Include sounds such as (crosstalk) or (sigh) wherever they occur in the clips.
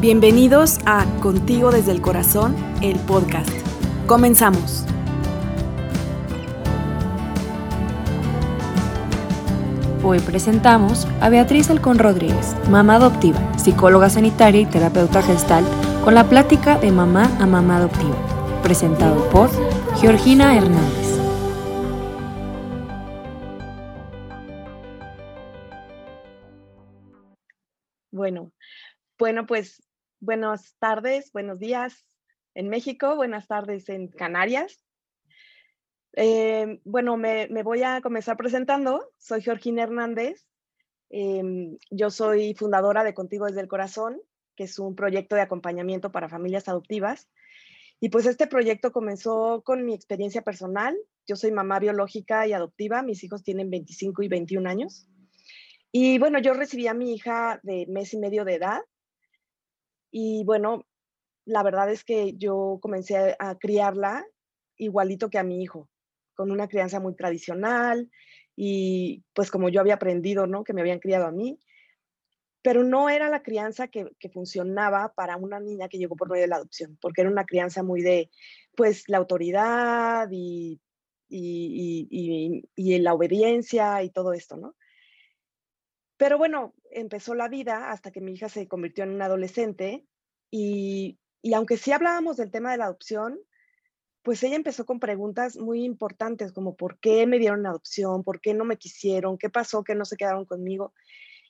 Bienvenidos a Contigo desde el Corazón, el podcast. Comenzamos. Hoy presentamos a Beatriz Alcón Rodríguez, mamá adoptiva, psicóloga sanitaria y terapeuta gestal, con la plática de mamá a mamá adoptiva, presentado por Georgina Hernández. Bueno, bueno, pues buenas tardes, buenos días en México, buenas tardes en Canarias. Eh, bueno, me, voy a comenzar presentando. Soy Georgina Hernández. Em, yo soy fundadora de Contigo desde el Corazón, que es un proyecto de acompañamiento para familias adoptivas. Y pues este proyecto comenzó con mi experiencia personal. Yo soy mamá biológica y adoptiva. Mis hijos tienen 25 y 21 años. Y bueno, yo recibí a mi hija de mes y medio de edad y bueno, la verdad es que yo comencé a, criarla igualito que a mi hijo, con una crianza muy tradicional y pues como yo había aprendido, ¿no? Que me habían criado a mí, pero no era la crianza que, funcionaba para una niña que llegó por medio de la adopción, porque era una crianza muy de, pues, la autoridad y, y, y, y la obediencia y todo esto, ¿no? Pero bueno, empezó la vida hasta que mi hija se convirtió en una adolescente y, aunque sí hablábamos del tema de la adopción, pues ella empezó con preguntas muy importantes como por qué me dieron adopción, por qué no me quisieron, qué pasó, que no se quedaron conmigo.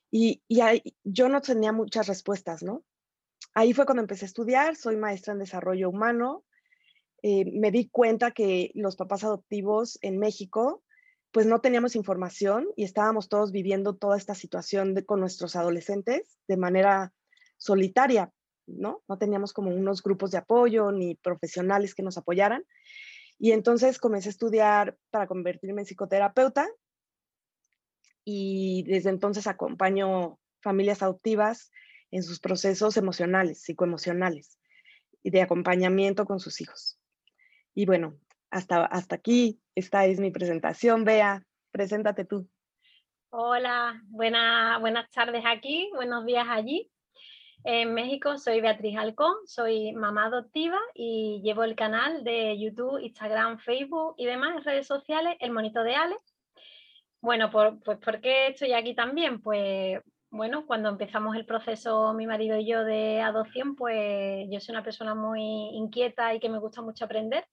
Y, yo no tenía muchas respuestas, ¿no? Ahí fue cuando empecé a estudiar, soy maestra en desarrollo humano. Eh, me di cuenta que los papás adoptivos en México pues no teníamos información y estábamos todos viviendo toda esta situación con nuestros adolescentes de manera solitaria, ¿no? No teníamos como unos grupos de apoyo ni profesionales que nos apoyaran. Y entonces comencé a estudiar para convertirme en psicoterapeuta y desde entonces acompaño familias adoptivas en sus procesos emocionales, psicoemocionales y de acompañamiento con sus hijos. Y bueno, hasta, hasta aquí, esta es mi presentación. Bea, preséntate tú. Hola, buenas tardes aquí, buenos días allí. En México soy Beatriz Halcón, soy mamá adoptiva y llevo el canal de YouTube, Instagram, Facebook y demás redes sociales, El Monito de Ale. Bueno, por, pues ¿por qué estoy aquí también? Pues bueno, cuando empezamos el proceso mi marido y yo de adopción, pues yo soy una persona muy inquieta y que me gusta mucho aprender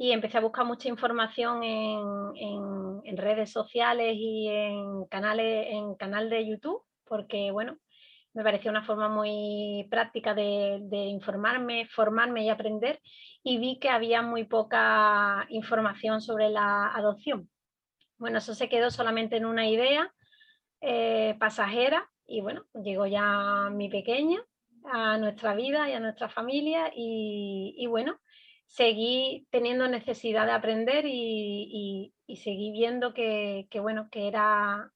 y empecé a buscar mucha información en, redes sociales y en canales en canal de YouTube porque bueno me pareció una forma muy práctica de, informarme, formarme y aprender y vi que había muy poca información sobre la adopción. Bueno, eso se quedó solamente en una idea eh, pasajera y bueno, llegó ya mi pequeña a nuestra vida y a nuestra familia y bueno, seguí teniendo necesidad de aprender y, seguí viendo que, bueno, que era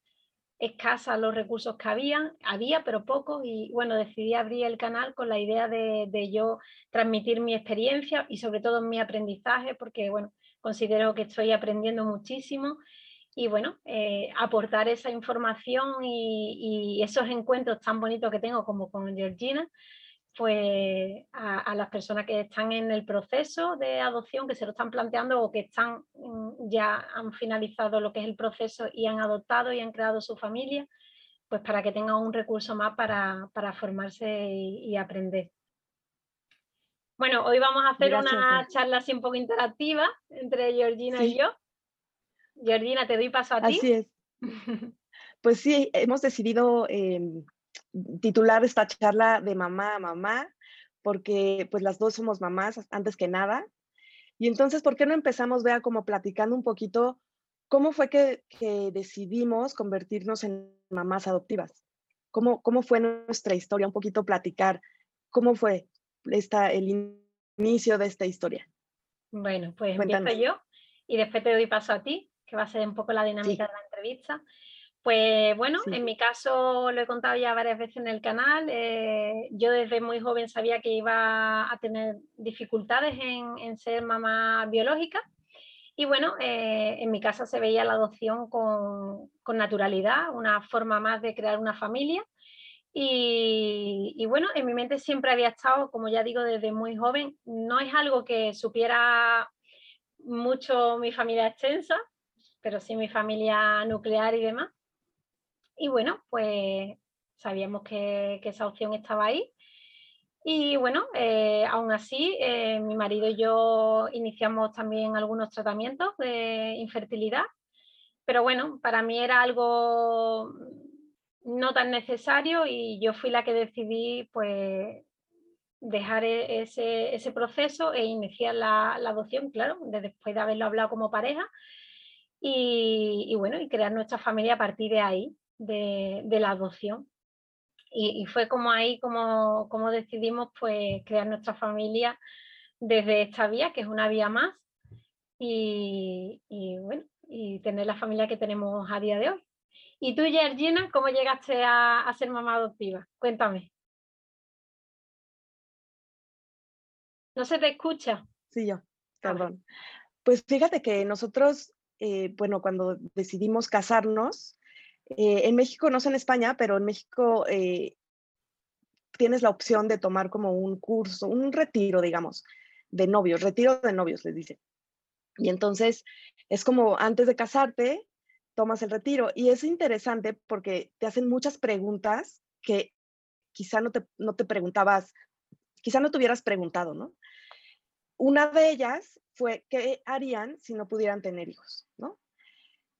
escasa los recursos que habían, había pero pocos y bueno, decidí abrir el canal con la idea de, yo transmitir mi experiencia y sobre todo mi aprendizaje porque bueno, considero que estoy aprendiendo muchísimo y bueno, eh, aportar esa información y, y, esos encuentros tan bonitos que tengo como con Georgina, pues a, las personas que están en el proceso de adopción, que se lo están planteando o que están mm, ya han finalizado lo que es el proceso y han adoptado y han creado su familia, pues para que tengan un recurso más para, formarse y, aprender. Bueno, hoy vamos a hacer una charla así un poco interactiva entre Georgina y yo. Georgina, te doy paso a ti. Así es. (laughs) Pues sí, hemos decidido em, titular esta charla de mamá a mamá, porque pues las dos somos mamás antes que nada. Y entonces, ¿por qué no empezamos, vea, como platicando un poquito cómo fue que, decidimos convertirnos en mamás adoptivas? ¿Cómo, ¿Cómo fue nuestra historia? Un poquito platicar. ¿Cómo fue esta, el inicio de esta historia? Bueno, pues empiezo yo y después te doy paso a ti, que va a ser un poco la dinámica de la entrevista. Pues bueno, en mi caso lo he contado ya varias veces en el canal. Eh, yo desde muy joven sabía que iba a tener dificultades en, ser mamá biológica. Y bueno, eh, en mi casa se veía la adopción con, naturalidad, una forma más de crear una familia. Y, bueno, en mi mente siempre había estado, como ya digo, desde muy joven. No es algo que supiera mucho mi familia extensa, pero sí mi familia nuclear y demás. Y bueno, pues sabíamos que, esa opción estaba ahí. Y bueno, eh, aún así, eh, mi marido y yo iniciamos también algunos tratamientos de infertilidad, pero bueno, para mí era algo no tan necesario y yo fui la que decidí pues dejar e-, ese, proceso e iniciar la, adopción, claro, después de haberlo hablado como pareja y, bueno, y crear nuestra familia a partir de ahí, de, la adopción. Y, fue como ahí como, como decidimos pues crear nuestra familia desde esta vía, que es una vía más, y, y bueno, y tener la familia que tenemos a día de hoy. ¿Y tú, Georgina, cómo llegaste a, ser mamá adoptiva? Cuéntame. No se te escucha. Sí, yo, perdón. Pues fíjate que nosotros, eh, bueno, cuando decidimos casarnos, eh, en México, no sé en España, pero en México eh, tienes la opción de tomar como un curso, un retiro, digamos, de novios, retiro de novios, les dice. Y entonces es como antes de casarte, tomas el retiro. Y es interesante porque te hacen muchas preguntas que quizá no te, no te preguntabas, quizá no te hubieras preguntado, ¿no? Una de ellas fue qué harían si no pudieran tener hijos, ¿no?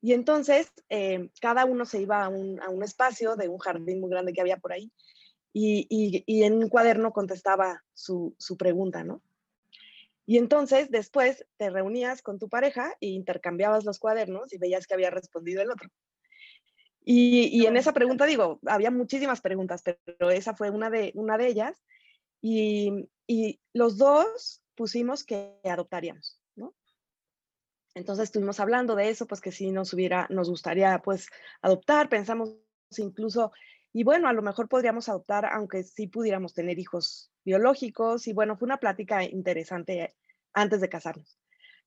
Y entonces eh, cada uno se iba a un, a un, espacio de un jardín muy grande que había por ahí y, y, y en un cuaderno contestaba su, su pregunta, ¿no? Y entonces después te reunías con tu pareja e intercambiabas los cuadernos y veías que había respondido el otro. Y, en esa pregunta, digo, había muchísimas preguntas, pero esa fue una de, una de ellas. Y, los dos pusimos que adoptaríamos. Entonces estuvimos hablando de eso, pues que si nos hubiera, nos gustaría pues adoptar, pensamos incluso, y bueno, a lo mejor podríamos adoptar, aunque sí pudiéramos tener hijos biológicos y bueno, fue una plática interesante antes de casarnos.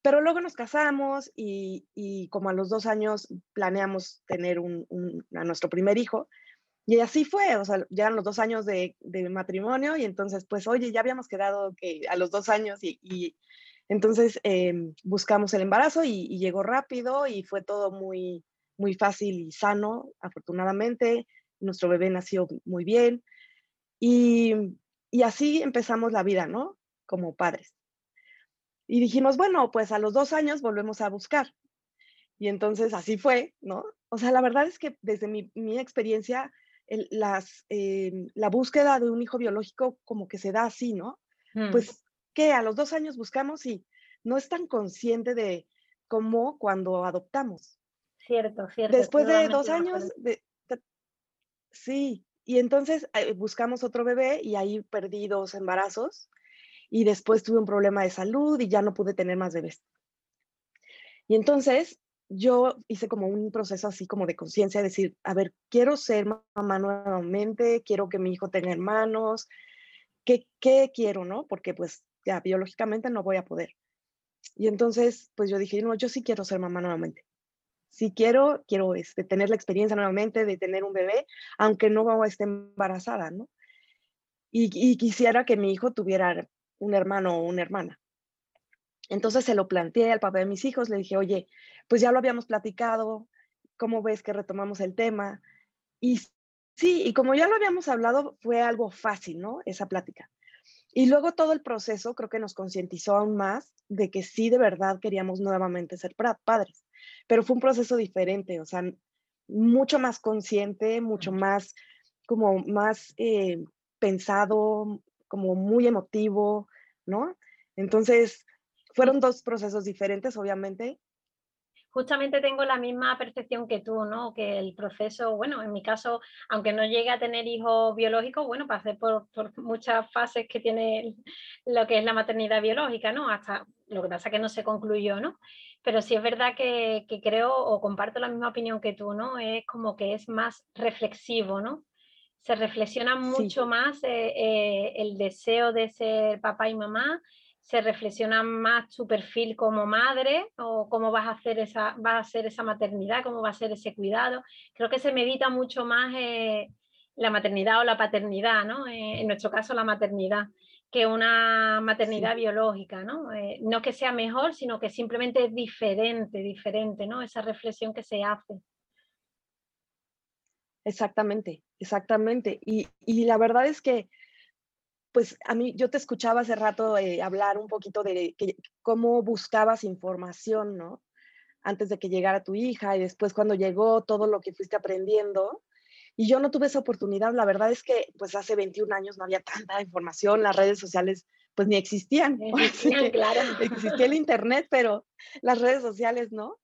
Pero luego nos casamos y, y como a los dos años planeamos tener un, a nuestro primer hijo. Y así fue, o sea, ya los dos años de, de, matrimonio y entonces, pues, oye, ya habíamos quedado que a los dos años y, y entonces em, buscamos el embarazo y, y, llegó rápido y fue todo muy, muy fácil y sano, afortunadamente. Nuestro bebé nació muy bien. Y, y así empezamos la vida, ¿no? Como padres. Y dijimos, bueno, pues a los dos años volvemos a buscar. Y entonces así fue, ¿no? O sea, la verdad es que desde mi, experiencia, las, em, la búsqueda de un hijo biológico como que se da así, ¿no? Mm. Pues que a los dos años buscamos y no es tan consciente de cómo cuando adoptamos. Cierto, cierto. Después de dos años, de, sí, y entonces eh, buscamos otro bebé y ahí perdí dos embarazos y después tuve un problema de salud y ya no pude tener más bebés. Y entonces yo hice como un proceso así como de conciencia, decir, a ver, quiero ser mamá nuevamente, quiero que mi hijo tenga hermanos, ¿qué, ¿qué quiero, no? Porque pues ya biológicamente no voy a poder. Y entonces, pues yo dije, no, yo sí quiero ser mamá nuevamente si quiero, quiero este, tener la experiencia nuevamente de tener un bebé, aunque no esté embarazada, ¿no? Y, quisiera que mi hijo tuviera un hermano o una hermana. Entonces se lo planteé al papá de mis hijos, le dije, oye, pues ya lo habíamos platicado, ¿cómo ves que retomamos el tema? Y sí, y como ya lo habíamos hablado, fue algo fácil, ¿no? Esa plática. Y luego todo el proceso creo que nos concientizó aún más de que sí de verdad queríamos nuevamente ser padres pero fue un proceso diferente, o sea, mucho más consciente, mucho más, como más eh, pensado, como muy emotivo, ¿no? Entonces, fueron dos procesos diferentes, obviamente. Justamente tengo la misma percepción que tú, ¿no? Que el proceso, bueno, en mi caso, aunque no llegue a tener hijos biológicos, bueno, pasé por, por muchas fases que tiene lo que es la maternidad biológica, ¿no? Hasta lo que pasa que no se concluyó, ¿no? pero sí es verdad que, creo o comparto la misma opinión que tú, ¿no? Es como que es más reflexivo, ¿no? Se reflexiona mucho más eh, eh, el deseo de ser papá y mamá, se reflexiona más tu perfil como madre o cómo vas a hacer esa, a ser esa maternidad, cómo va a ser ese cuidado. Creo que se medita mucho más eh, la maternidad o la paternidad, ¿no? Eh, en nuestro caso la maternidad, que una maternidad biológica, ¿no? Eh, no que sea mejor, sino que simplemente es diferente, diferente, ¿no? Esa reflexión que se hace. Exactamente, exactamente. Y, la verdad es que, pues a mí, yo te escuchaba hace rato eh, hablar un poquito de cómo buscabas información, ¿no? Antes de que llegara tu hija y después cuando llegó todo lo que fuiste aprendiendo. Y yo no tuve esa oportunidad. La verdad es que, pues hace 21 años no había (laughs) tanta información, las redes sociales pues ni existían. Existían, claro. (laughs) Existía el internet, pero las redes sociales no.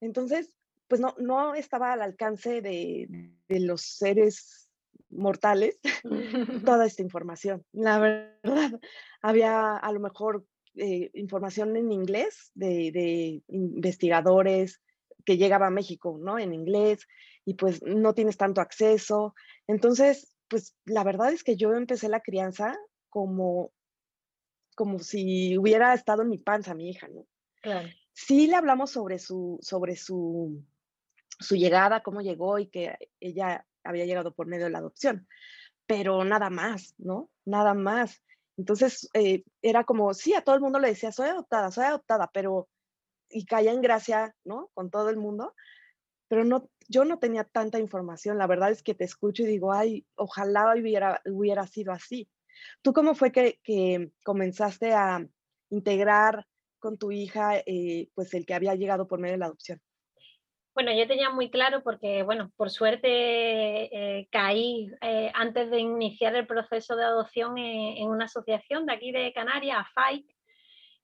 Entonces, pues no, no estaba al alcance de, los seres mortales (laughs) toda esta información. La verdad, (laughs) había a lo mejor eh, información en inglés de, investigadores que llegaba a México, ¿no? En inglés, y pues no tienes tanto acceso. Entonces, pues la verdad es que yo empecé la crianza como, como si hubiera estado en mi panza mi hija, ¿no? Claro. Sí le hablamos sobre su, sobre su su llegada, cómo llegó y que ella había llegado por medio de la adopción, pero nada más, ¿no? Nada más. Entonces eh, era como, sí, a todo el mundo le decía, soy adoptada, soy adoptada, pero, y caía en gracia, ¿no? Con todo el mundo, pero no, yo no tenía tanta información. La verdad es que te escucho y digo, ay, ojalá hubiera, sido así. ¿Tú cómo fue que, que comenzaste a integrar con tu hija, eh, pues el que había llegado por medio de la adopción? Bueno, yo tenía muy claro porque, bueno, por suerte eh, caí eh, antes de iniciar el proceso de adopción en, una asociación de aquí de Canarias, FAIC,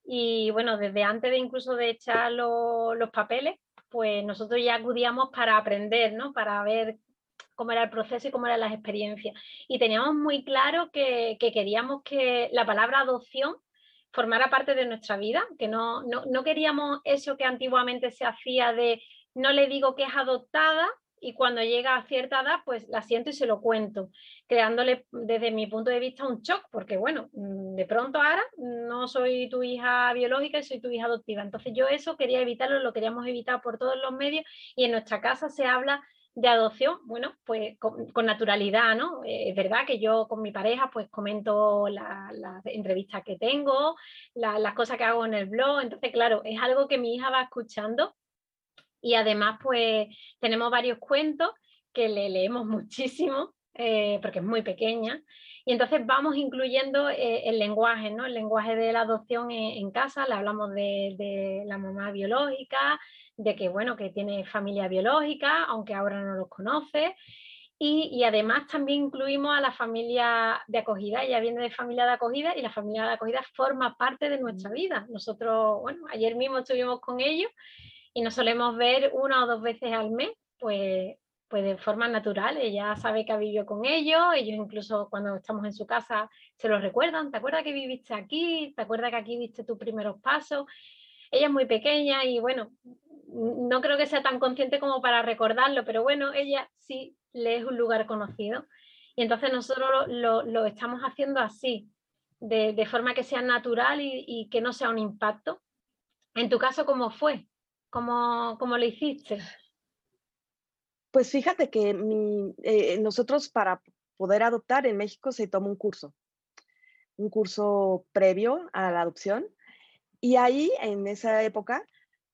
y bueno, desde antes de incluso de echar los papeles, pues nosotros ya acudíamos para aprender, ¿no? Para ver cómo era el proceso y cómo eran las experiencias. Y teníamos muy claro que, queríamos que la palabra adopción formara parte de nuestra vida, que no, no queríamos eso que antiguamente se hacía de no le digo que es adoptada y cuando llega a cierta edad, pues la siento y se lo cuento, creándole desde mi punto de vista un shock, porque bueno, mm, de pronto ahora no soy tu hija biológica y soy tu hija adoptiva. Entonces yo eso quería evitarlo, lo queríamos evitar por todos los medios y en nuestra casa se habla de adopción, bueno, pues con, naturalidad, ¿no? Eh, es verdad que yo con mi pareja pues comento las entrevistas que tengo, las cosas que hago en el blog, entonces claro, es algo que mi hija va escuchando y además, pues tenemos varios cuentos que le leemos (laughs) muchísimo, eh, porque es muy pequeña. Y entonces vamos incluyendo eh, el lenguaje, ¿no? El lenguaje de la adopción en, casa, le hablamos de, la mamá biológica, de que, bueno, que tiene familia biológica, aunque ahora no los conoce. Y, y, además también incluimos a la familia de acogida. Ella viene de familia de acogida y la familia de acogida forma parte de nuestra vida. Nosotros, bueno, ayer mismo estuvimos con ellos y nos solemos ver una o dos veces al mes, pues, pues de forma natural. Ella sabe que ha vivido con ellos, ellos incluso cuando estamos en su casa se lo recuerdan, ¿te acuerdas que viviste aquí? ¿Te acuerdas que aquí viste tus primeros pasos? Ella es muy pequeña y bueno, no creo que sea tan consciente como para recordarlo, pero bueno, ella sí le es un lugar conocido. Y entonces nosotros lo, estamos haciendo así, de, forma que sea natural y, y, que no sea un impacto. En tu caso, ¿cómo fue? ¿Cómo, cómo lo hiciste? Pues fíjate que eh, nosotros para poder adoptar en México se toma un curso, un curso previo a la adopción. Y ahí, en esa época,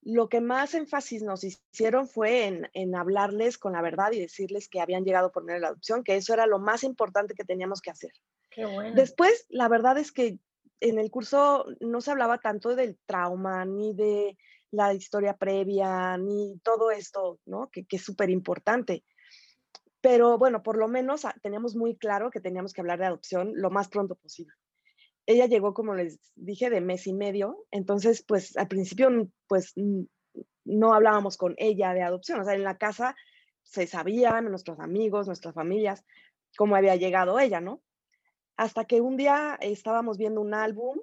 lo que más énfasis nos hicieron fue en, en, hablarles con la verdad y decirles que habían llegado por medio de la adopción, que eso era lo más importante que teníamos que hacer. Qué bueno. Después, la verdad es que en el curso no se hablaba tanto del trauma ni de la historia previa, ni todo esto, ¿no? Que, es súper importante. Pero bueno, por lo menos ah, teníamos muy claro que teníamos que hablar de adopción lo más pronto posible. Ella llegó, como les dije, de mes y medio, entonces pues al principio pues no hablábamos con ella de adopción, o sea, en la casa se sabían nuestros amigos, nuestras familias, cómo había llegado ella, ¿no? Hasta que un día estábamos viendo un álbum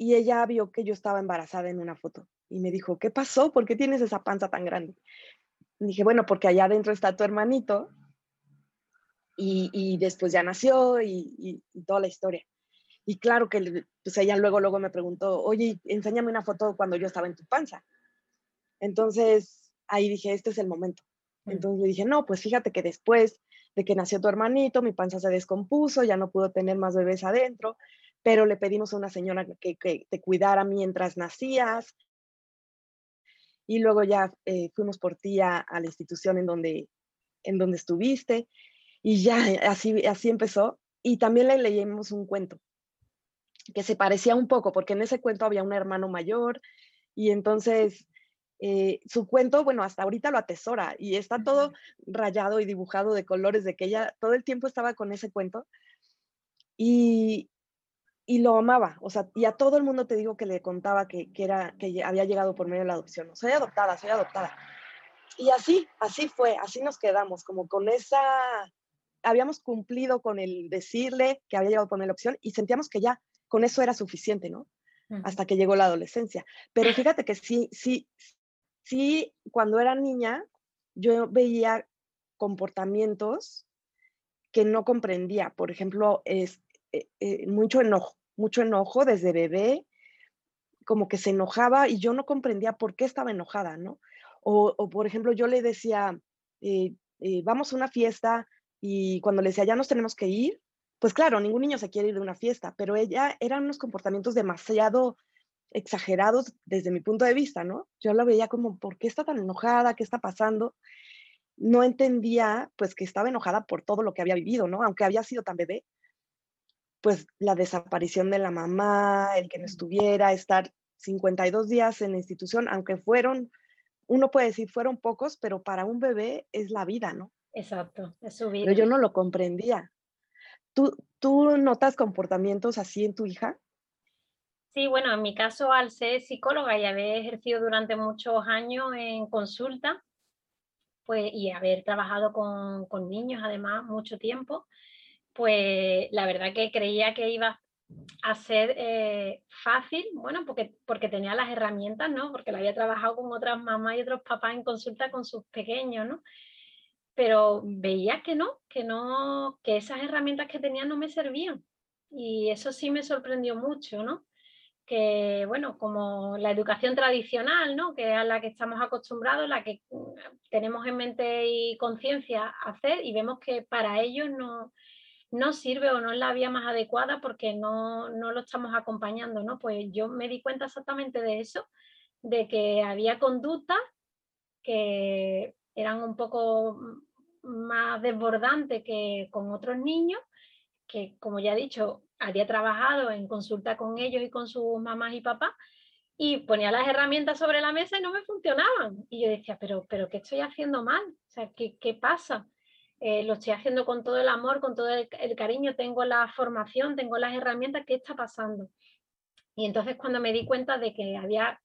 y ella vio que yo estaba embarazada en una foto y me dijo, ¿qué pasó? ¿Por qué tienes esa panza tan grande? dije, bueno, porque allá adentro está tu hermanito y, después ya nació y, toda la historia. Y claro que pues ella luego, luego me preguntó, oye, enséñame una foto cuando yo estaba en tu panza. Entonces ahí dije, este es el momento. Mm. Entonces le dije, no, pues fíjate que después de que nació tu hermanito, mi panza se descompuso, ya no pudo tener más bebés adentro, pero le pedimos a una señora que, te cuidara mientras nacías. Y luego ya eh, fuimos por ti a, la institución en donde, en donde estuviste. Y ya así, así empezó. Y también le leímos un cuento que se parecía un poco, porque en ese cuento había un hermano mayor y entonces eh, su cuento, bueno, hasta ahorita lo atesora y está todo rayado y dibujado de colores, de que ella todo el tiempo estaba con ese cuento y, y lo amaba, o sea, y a todo el mundo te digo que le contaba que, que, era, que había llegado por medio de la adopción, soy adoptada, soy adoptada. Y así, así fue, así nos quedamos, como con esa, habíamos cumplido con el decirle que había llegado por medio de la adopción y sentíamos que ya con eso era suficiente, ¿no? Hasta que llegó la adolescencia. Pero fíjate que sí, sí, sí, cuando era niña, yo veía comportamientos que no comprendía. Por ejemplo, es eh, eh, mucho enojo, mucho enojo desde bebé, como que se enojaba y yo no comprendía por qué estaba enojada, ¿no? O, por ejemplo, yo le decía, eh, vamos a una fiesta y cuando le decía, ya nos tenemos que ir, pues claro, ningún niño se quiere ir de una fiesta, pero ella eran unos comportamientos demasiado exagerados desde mi punto de vista, ¿no? Yo la veía como, ¿por qué está tan enojada? ¿Qué está pasando? No entendía, pues, que estaba enojada por todo lo que había vivido, ¿no? Aunque había sido tan bebé, pues la desaparición de la mamá, el que no estuviera, estar 52 días en la institución, aunque fueron, uno puede decir, fueron pocos, pero para un bebé es la vida, ¿no? Exacto, es su vida. Pero yo no lo comprendía. ¿Tú, ¿Tú notas comportamientos así en tu hija? Sí, bueno, en mi caso, al ser psicóloga y haber ejercido durante muchos años en consulta, pues, y haber trabajado con, niños además mucho tiempo, pues la verdad que creía que iba a ser eh, fácil, bueno, porque, porque tenía las herramientas, ¿no? Porque la había trabajado con otras mamás y otros papás en consulta con sus pequeños, ¿no? Pero veía que no, que no, que esas herramientas que tenía no me servían. Y eso sí me sorprendió mucho, ¿no? que, bueno, como la educación tradicional, ¿no? que es a la que estamos acostumbrados, la que mm, tenemos en mente y conciencia hacer, y vemos que para ellos no, no sirve o no es la vía más adecuada porque no, no lo estamos acompañando, ¿no? Pues yo me di cuenta exactamente de eso, de que había conductas que eran un poco más desbordantes que con otros niños, que como ya he dicho, había trabajado en consulta con ellos y con sus mamás y papás y ponía las herramientas sobre la mesa y no me funcionaban. Y yo decía, pero, pero ¿qué estoy haciendo mal? O sea, ¿qué, qué pasa? Eh, lo estoy haciendo con todo el amor, con todo el, cariño, tengo la formación, tengo las herramientas, ¿qué está pasando? Y entonces cuando me di cuenta de que había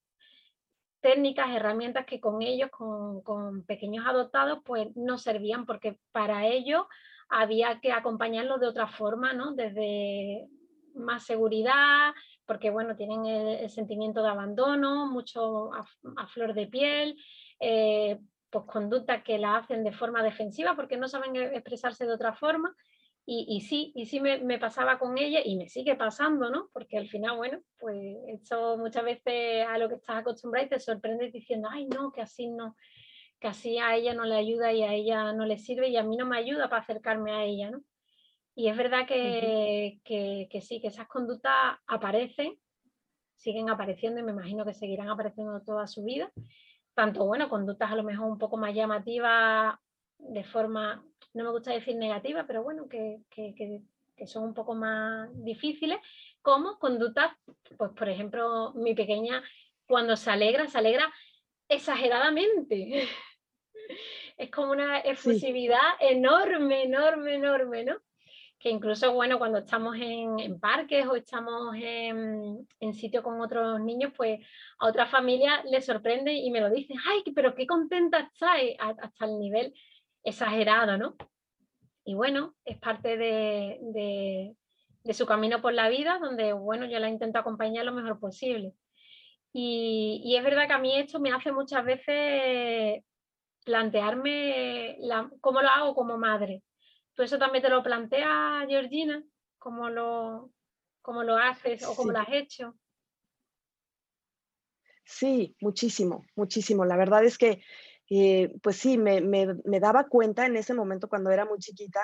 técnicas, herramientas que con ellos, con, pequeños adoptados, pues no servían porque para ellos había que acompañarlos de otra forma, ¿no? Desde más seguridad, porque bueno, tienen el, sentimiento de abandono, mucho a, flor de piel, eh, pues conductas que la hacen de forma defensiva porque no saben e, expresarse de otra forma. Y, sí, y sí me, pasaba con ella y me sigue pasando, ¿no? Porque al final, bueno, pues eso muchas veces a lo que estás acostumbrada y te sorprendes diciendo, ay, no, que así no que así a ella no le ayuda y a ella no le sirve y a mí no me ayuda para acercarme a ella, ¿no? Y es verdad que, que, sí, que esas conductas aparecen, siguen apareciendo y me imagino que seguirán apareciendo toda su vida. Tanto, bueno, conductas a lo mejor un poco más llamativas de forma, no me gusta decir negativa, pero bueno, que, que, que son un poco más difíciles, como conductas, pues por ejemplo, mi pequeña cuando se alegra, se alegra exageradamente. (laughs) Es como una efusividad enorme, enorme, enorme, ¿no? Que incluso, bueno, cuando estamos en, parques o estamos en, en sitios con otros niños, pues a otra familia les sorprende y me lo dicen, ay, pero qué contenta está, hasta el nivel exagerado, ¿no? Y bueno, es parte de, de, de su camino por la vida, donde, bueno, yo la intento acompañar lo mejor posible. Y, es verdad que a mí esto me hace muchas veces plantearme cómo lo hago como madre. ¿Tú eso también te lo planteas, Georgina? ¿Cómo lo, cómo lo haces o cómo lo has hecho? Sí, muchísimo, muchísimo. La verdad es que eh, pues sí, me, daba cuenta en ese momento cuando era muy chiquita,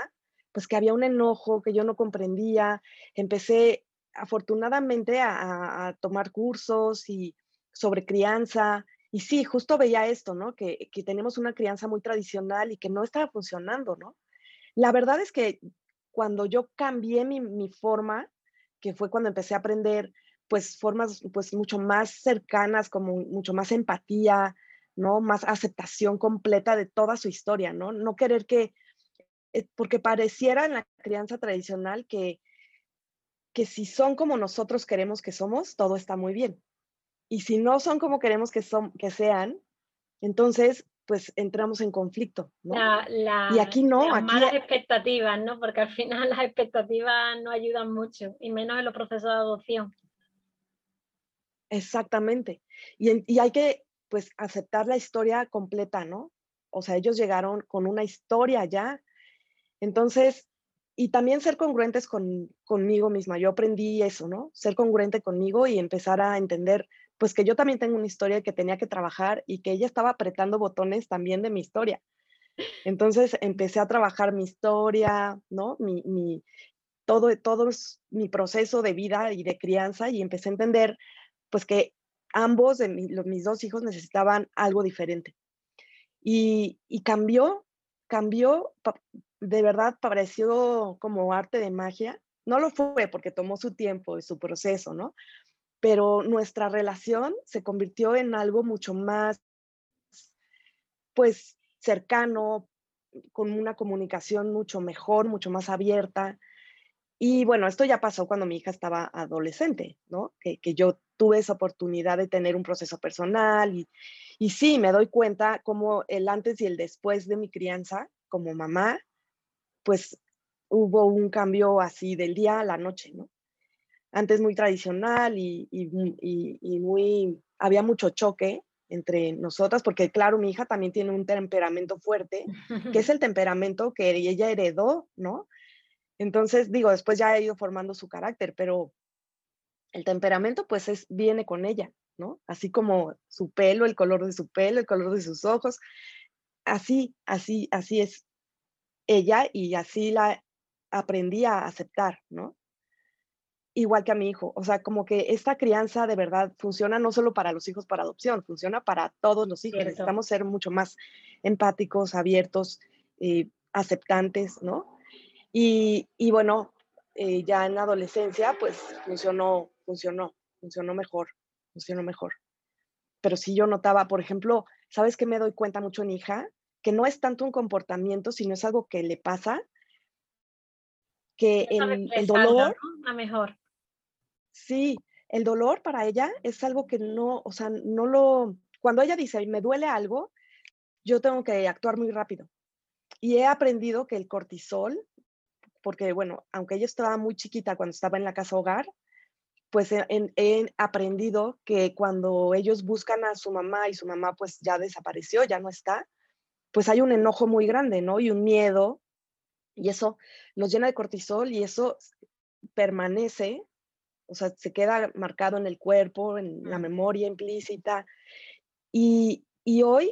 pues que había un enojo que yo no comprendía. Empecé afortunadamente a, tomar cursos y sobre crianza. Y sí, justo veía esto, ¿no? Que, que tenemos una crianza muy tradicional y que no estaba funcionando, ¿no? La verdad es que cuando yo cambié mi, forma, que fue cuando empecé a aprender pues formas pues mucho más cercanas, como mucho más empatía, ¿no? Más aceptación completa de toda su historia, ¿no? No querer que, eh, porque pareciera en la crianza tradicional que, que si son como nosotros queremos que somos, todo está muy bien. Y si no son como queremos que, son, que sean, entonces pues entramos en conflicto. ¿no? y aquí no. Las malas expectativas, ¿no? Porque al final (laughs) las expectativas no ayudan mucho, y menos en los procesos de adopción. Exactamente. Y, y hay que pues aceptar la historia completa, ¿no? O sea, ellos llegaron con una historia ya. Entonces, y también ser congruentes con, conmigo misma. Yo aprendí eso, ¿no? Ser congruente conmigo y empezar a entender, pues que yo también tengo una historia que tenía que trabajar y que ella estaba apretando botones también de mi historia. Entonces empecé a trabajar mi historia, ¿no? Mi, mi, todo, todo mi proceso de vida y de crianza y empecé a entender, pues que ambos de mis dos hijos necesitaban algo diferente. Y, cambió, cambió, de verdad pareció como arte de magia. No lo fue porque tomó su tiempo y su proceso, ¿no? Pero nuestra relación se convirtió en algo mucho más, pues, cercano, con una comunicación mucho mejor, mucho más abierta. Y bueno, esto ya pasó cuando mi hija estaba adolescente, ¿no? Que, yo tuve esa oportunidad de tener un proceso personal y, y sí, me doy cuenta como el antes y el después de mi crianza como mamá, pues hubo un cambio así del día a la noche, ¿no? Antes muy tradicional y, y, y muy, había mucho choque entre nosotras, porque claro, mi hija también tiene un temperamento fuerte, que es (laughs) el temperamento que ella heredó, ¿no? Entonces, digo, después ya ha ido formando su carácter, pero el temperamento pues es, viene con ella, ¿no? Así como su pelo, el color de su pelo, el color de sus ojos, así, así, así es ella y así la aprendí a aceptar, ¿no? Igual que a mi hijo, o sea, como que esta crianza de verdad funciona no solo para los hijos para adopción, funciona para todos los hijos. Necesitamos ser mucho más empáticos, abiertos, eh, aceptantes, ¿no? Y, y bueno, eh, ya en la adolescencia, pues funcionó funcionó, funcionó mejor, funcionó mejor. Pero si yo notaba, por ejemplo, ¿sabes qué me doy cuenta mucho en hija? Que no es tanto un comportamiento, sino es algo que le pasa, que el, dolor... A mejor. Sí, el dolor para ella es algo que no, o sea, no lo... Cuando ella dice, me duele algo, yo tengo que actuar muy rápido. Y he aprendido que el cortisol, porque bueno, aunque ella estaba muy chiquita cuando estaba en la casa hogar, pues he, aprendido que cuando ellos buscan a su mamá y su mamá pues ya desapareció, ya no está, pues hay un enojo muy grande, ¿no? Y un miedo, y eso nos llena de cortisol y eso permanece, o sea, se queda marcado en el cuerpo, en la memoria implícita. Y, y hoy,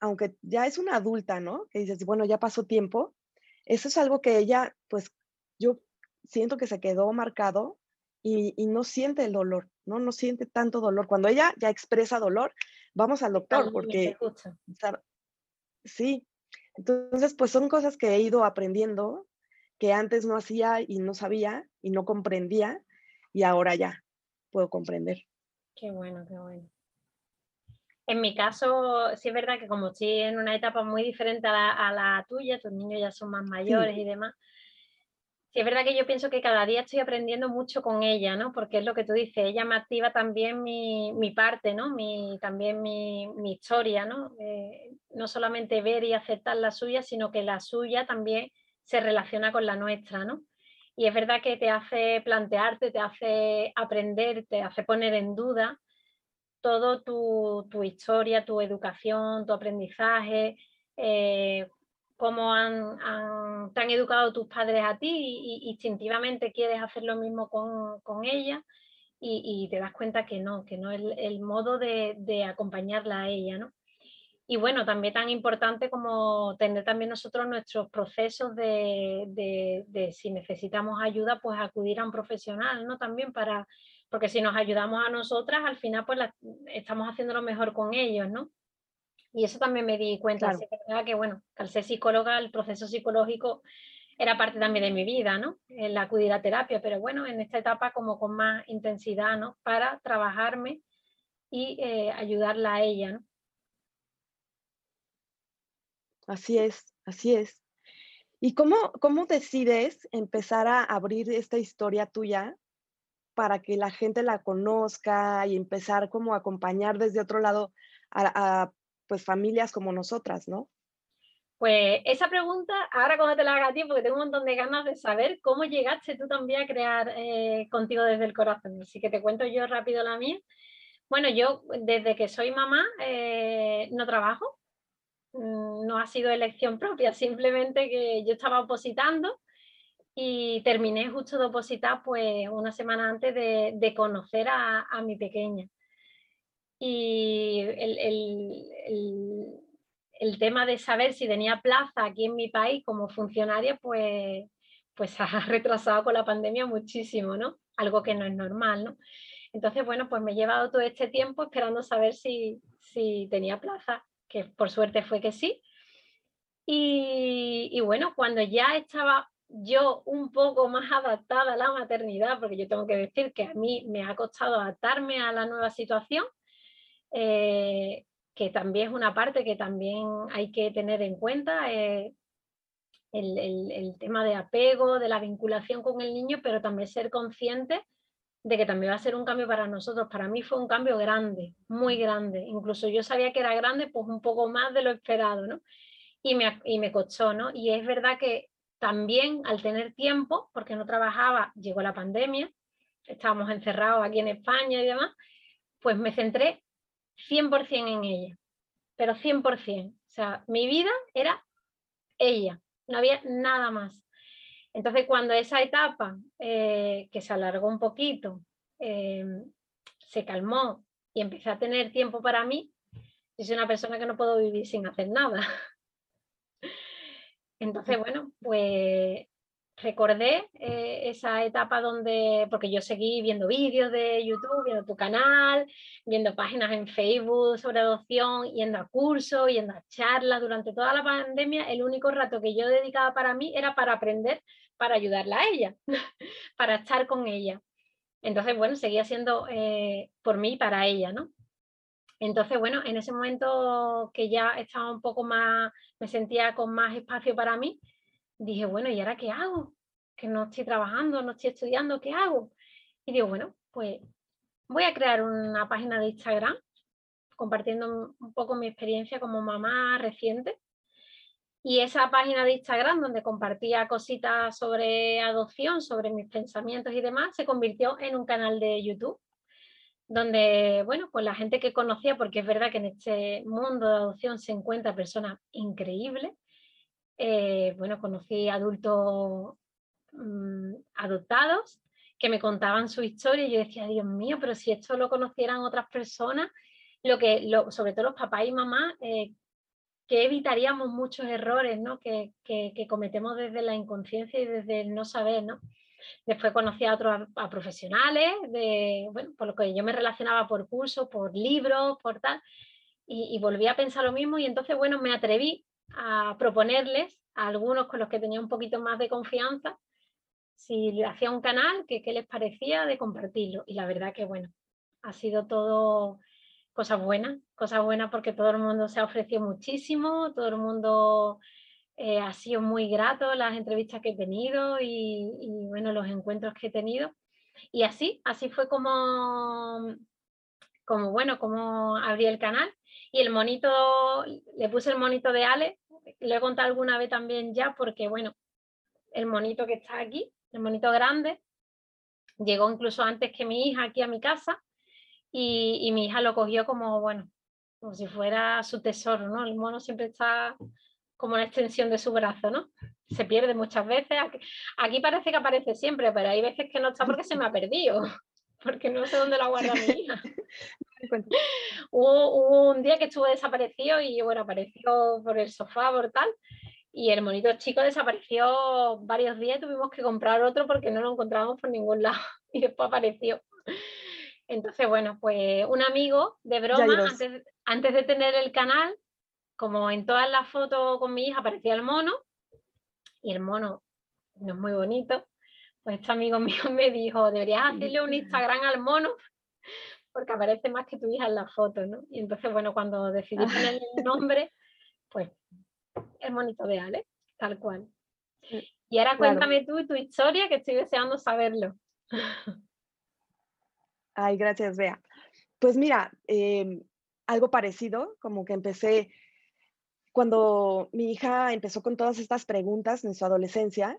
aunque ya es una adulta, ¿no? Que dices, bueno, ya pasó tiempo, eso es algo que ella, pues yo siento que se quedó marcado y, no siente el dolor, ¿no? No siente tanto dolor. Cuando ella ya expresa dolor, vamos al doctor porque... Sí, entonces pues son cosas que he ido aprendiendo que antes no hacía y no sabía y no comprendía y ahora ya puedo comprender. Qué bueno, qué bueno. En mi caso, sí es verdad que como estoy en una etapa muy diferente a la, tuya, tus niños ya son más mayores y demás, Sí, es verdad que yo pienso que cada día estoy aprendiendo mucho con ella, ¿no? Porque es lo que tú dices, ella me activa también mi, parte, ¿no? Mi, también mi, historia, ¿no? Eh, no solamente ver y aceptar la suya, sino que la suya también se relaciona con la nuestra, ¿no? Y es verdad que te hace plantearte, te hace aprender, te hace poner en duda todo tu, tu historia, tu educación, tu aprendizaje, eh, cómo han, te han educado tus padres a ti y, instintivamente quieres hacer lo mismo con, ella y, te das cuenta que no, que no es el, modo de, acompañarla a ella, ¿no? Y bueno, también tan importante como tener también nosotros nuestros procesos de, de, si necesitamos ayuda, pues acudir a un profesional, ¿no? También para, porque si nos ayudamos a nosotras, al final pues estamos haciendo lo mejor con ellos, ¿no? Y eso también me di cuenta, que bueno, al ser psicóloga, el proceso psicológico era parte también de mi vida, ¿no? El acudir a terapia, pero bueno, en esta etapa como con más intensidad, ¿no? Para trabajarme y eh, ayudarla a ella, ¿no? Así es, así es. ¿Y cómo, cómo decides empezar a abrir esta historia tuya para que la gente la conozca y empezar como a acompañar desde otro lado a, pues familias como nosotras, ¿no? Pues esa pregunta, ahora cuando te la haga a ti, porque tengo un montón de ganas de saber cómo llegaste tú también a crear eh, contigo desde el corazón. Así que te cuento yo rápido la mía. Bueno, yo desde que soy mamá eh, no trabajo, no ha sido elección propia, simplemente que yo estaba opositando y terminé justo de opositar pues una semana antes de, conocer a, mi pequeña. Y el, tema de saber si tenía plaza aquí en mi país como funcionaria, pues, pues (laughs) ha retrasado con la pandemia muchísimo, ¿no? Algo que no es normal, ¿no? Entonces, bueno, pues me he llevado todo este tiempo esperando saber si, si tenía plaza que por suerte fue que sí. Y, bueno, cuando ya estaba yo un poco más adaptada a la maternidad, porque yo tengo que decir que a mí me ha costado adaptarme a la nueva situación, eh, que también es una parte que también hay que tener en cuenta, eh, el, el, tema de apego, de la vinculación con el niño, pero también ser consciente de que también va a ser un cambio para nosotros. Para mí fue un cambio grande, muy grande. Incluso yo sabía que era grande, pues un poco más de lo esperado, ¿no? Y me, y me costó, ¿no? Y es verdad que también al tener tiempo, porque no trabajaba, llegó la pandemia, estábamos encerrados aquí en España y demás, pues me centré 100% en ella, pero 100%. O sea, mi vida era ella, no había nada más. Entonces, cuando esa etapa, eh, que se alargó un poquito, eh, se calmó y empecé a tener tiempo para mí, yo soy una persona que no puedo vivir sin hacer nada. Entonces, bueno, pues recordé eh, esa etapa donde, porque yo seguí viendo vídeos de YouTube, viendo tu canal, viendo páginas en Facebook sobre adopción, yendo a cursos, yendo a charlas. Durante toda la pandemia, el único rato que yo dedicaba para mí era para aprender, para ayudarla a ella, (laughs) para estar con ella. Entonces, bueno, seguía siendo eh, por mí para ella, ¿no? Entonces, bueno, en ese momento que ya estaba un poco más, me sentía con más espacio para mí, dije, bueno, ¿y ahora qué hago? Que no estoy trabajando, no estoy estudiando, ¿qué hago? Y digo, bueno, pues voy a crear una página de Instagram compartiendo un poco mi experiencia como mamá reciente. Y esa página de Instagram donde compartía cositas sobre adopción, sobre mis pensamientos y demás, se convirtió en un canal de YouTube donde, bueno, pues la gente que conocía, porque es verdad que en este mundo de adopción se encuentran personas increíbles, eh, bueno, conocí adultos mm, adoptados que me contaban su historia y yo decía, Dios mío, pero si esto lo conocieran otras personas, lo que, lo, sobre todo los papás y mamás, eh, que evitaríamos muchos errores ¿no? que, cometemos desde la inconsciencia y desde el no saber. ¿no? Después conocí a otros a profesionales, de, bueno, por lo que yo me relacionaba por cursos, por libros, por tal, y, y volví a pensar lo mismo y entonces, bueno, me atreví a proponerles a algunos con los que tenía un poquito más de confianza si le hacía un canal, que qué les parecía de compartirlo. Y la verdad que, bueno, ha sido todo cosas buenas, cosas buenas porque todo el mundo se ha ofrecido muchísimo, todo el mundo eh, ha sido muy grato las entrevistas que he tenido y, bueno, los encuentros que he tenido. Y así, así fue como, como bueno, como abrí el canal. Y el monito, le puse el monito de Ale, lo he contado alguna vez también ya, porque bueno, el monito que está aquí, el monito grande, llegó incluso antes que mi hija aquí a mi casa y, mi hija lo cogió como, bueno, como si fuera su tesoro, ¿no? El mono siempre está como una extensión de su brazo, ¿no? Se pierde muchas veces. Aquí, parece que aparece siempre, pero hay veces que no está porque se me ha perdido, (laughs) porque no sé dónde la guarda mi hija. (laughs) hubo, un día que estuvo desaparecido y bueno, apareció por el sofá, por tal, y el monito chico desapareció varios días, tuvimos que comprar otro porque no lo encontrábamos por ningún lado (laughs) y después apareció. Entonces, bueno, pues un amigo de broma, antes, antes de tener el canal, como en todas las fotos con mi hija aparecía el mono, y el mono no es muy bonito, pues este amigo (laughs) mío me dijo, deberías hacerle un Instagram al mono porque aparece más que tu hija en la foto, ¿no? Y entonces, bueno, cuando decidí ponerle el nombre, pues el monito de Ale, tal cual. Y ahora cuéntame tú tu historia, que estoy deseando saberlo. (laughs) Ay, gracias, Bea. Pues mira, em, algo parecido, como que empecé cuando mi hija empezó con todas estas preguntas en su adolescencia,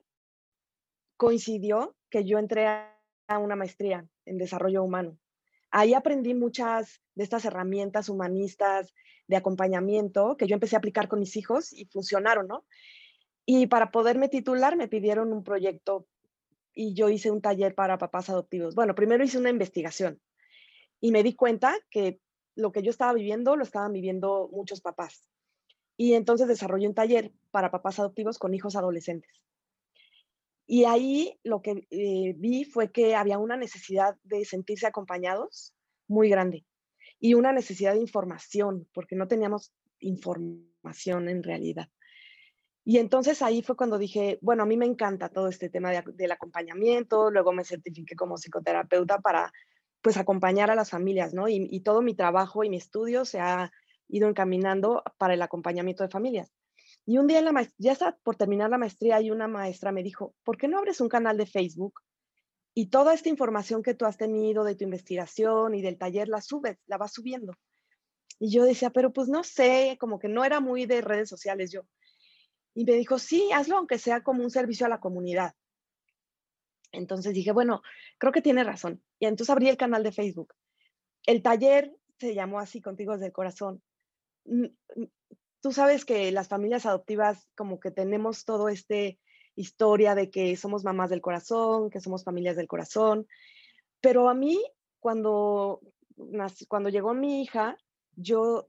coincidió que yo entré a una maestría en desarrollo humano. Ahí aprendí muchas de estas herramientas humanistas de acompañamiento que yo empecé a aplicar con mis hijos y funcionaron, ¿no? Y para poderme titular me pidieron un proyecto y yo hice un taller para papás adoptivos. Bueno, primero hice una investigación y me di cuenta que lo que yo estaba viviendo lo estaban viviendo muchos papás. Y entonces desarrollé un taller para papás adoptivos con hijos adolescentes. Y ahí lo que eh, vi fue que había una necesidad de sentirse acompañados muy grande y una necesidad de información, porque no teníamos información en realidad. Y entonces ahí fue cuando dije, bueno, a mí me encanta todo este tema del acompañamiento, luego me certifiqué como psicoterapeuta para pues acompañar a las familias, ¿no? Y, y todo mi trabajo y mi estudio se ha ido encaminando para el acompañamiento de familias. Y un día en la ya está por terminar la maestría y una maestra me dijo, ¿por qué no abres un canal de Facebook y toda esta información que tú has tenido de tu investigación y del taller la subes, la vas subiendo? Y yo decía, pero pues no sé, como que no era muy de redes sociales yo. Y me dijo, sí, hazlo aunque sea como un servicio a la comunidad. Entonces dije, bueno, creo que tiene razón. Y entonces abrí el canal de Facebook. El taller se llamó así, Contigo desde el Corazón tú sabes que las familias adoptivas como que tenemos todo este historia de que somos mamás del corazón, que somos familias del corazón, pero a mí cuando, cuando llegó mi hija, yo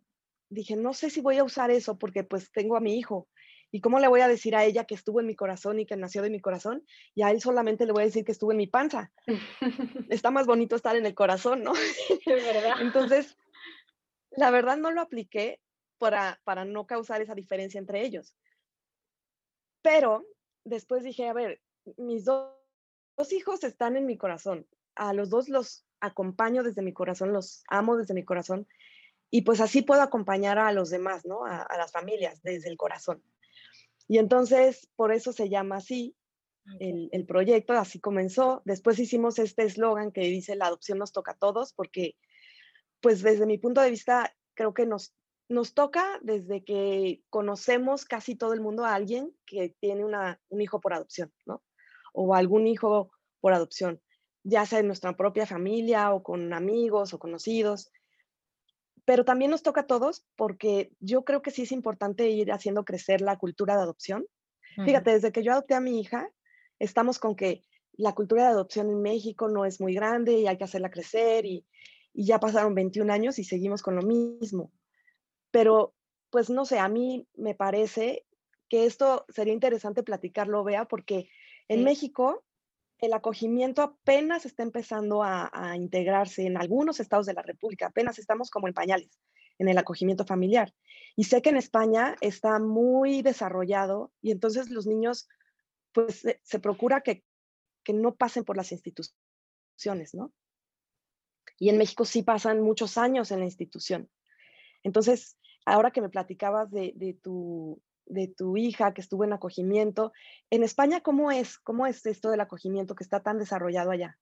dije, no sé si voy a usar eso porque pues tengo a mi hijo. ¿Y cómo le voy a decir a ella que estuvo en mi corazón y que nació de mi corazón? Y a él solamente le voy a decir que estuvo en mi panza. (laughs) Está más bonito estar en el corazón, ¿no? (laughs) Entonces, la verdad no lo apliqué para, no causar esa diferencia entre ellos. Pero después dije, a ver, mis dos, hijos están en mi corazón. A los dos los acompaño desde mi corazón, los amo desde mi corazón. Y pues así puedo acompañar a los demás, ¿no? A, las familias desde el corazón. Y entonces, por eso se llama así el, el proyecto, así comenzó. Después hicimos este eslogan que dice, la adopción nos toca a todos, porque pues desde mi punto de vista, creo que nos nos toca desde que conocemos casi todo el mundo a alguien que tiene un hijo por adopción, ¿no? O algún hijo por adopción, ya sea en nuestra propia familia o con amigos o conocidos. Pero también nos toca a todos porque yo creo que sí es importante ir haciendo crecer la cultura de adopción. Fíjate, desde que yo adopté a mi hija, estamos con que la cultura de adopción en México no es muy grande y hay que hacerla crecer y, y ya pasaron 21 años y seguimos con lo mismo. Pero, pues no sé, a mí me parece que esto sería interesante platicarlo, vea, porque en México el acogimiento apenas está empezando a, integrarse en algunos estados de la República, apenas estamos como en pañales en el acogimiento familiar. Y sé que en España está muy desarrollado y entonces los niños, pues se, procura que, que no pasen por las instituciones, ¿no? Y en México sí pasan muchos años en la institución. Entonces, ahora que me platicabas de, tu, de tu hija que estuvo en acogimiento, en España, ¿cómo es? ¿Cómo es esto del acogimiento que está tan desarrollado allá?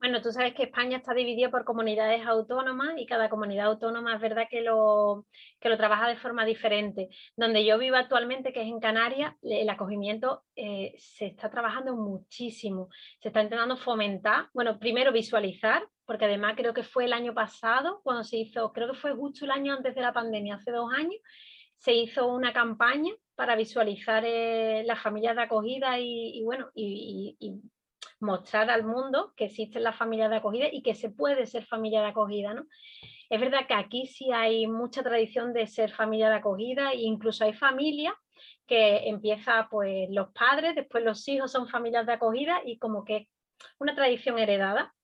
Bueno, tú sabes que España está dividida por comunidades autónomas y cada comunidad autónoma es verdad que lo, que lo trabaja de forma diferente. Donde yo vivo actualmente, que es en Canarias, el acogimiento eh, se está trabajando muchísimo. Se está intentando fomentar, bueno, primero visualizar, porque además creo que fue el año pasado cuando se hizo, creo que fue justo el año antes de la pandemia, hace dos años, se hizo una campaña para visualizar eh, las familias de acogida y, bueno, y mostrar al mundo que existen las familias de acogida y que se puede ser familia de acogida, ¿no? Es verdad que aquí sí hay mucha tradición de ser familia de acogida e incluso hay familias que empieza pues los padres, después los hijos son familias de acogida y como que una tradición heredada.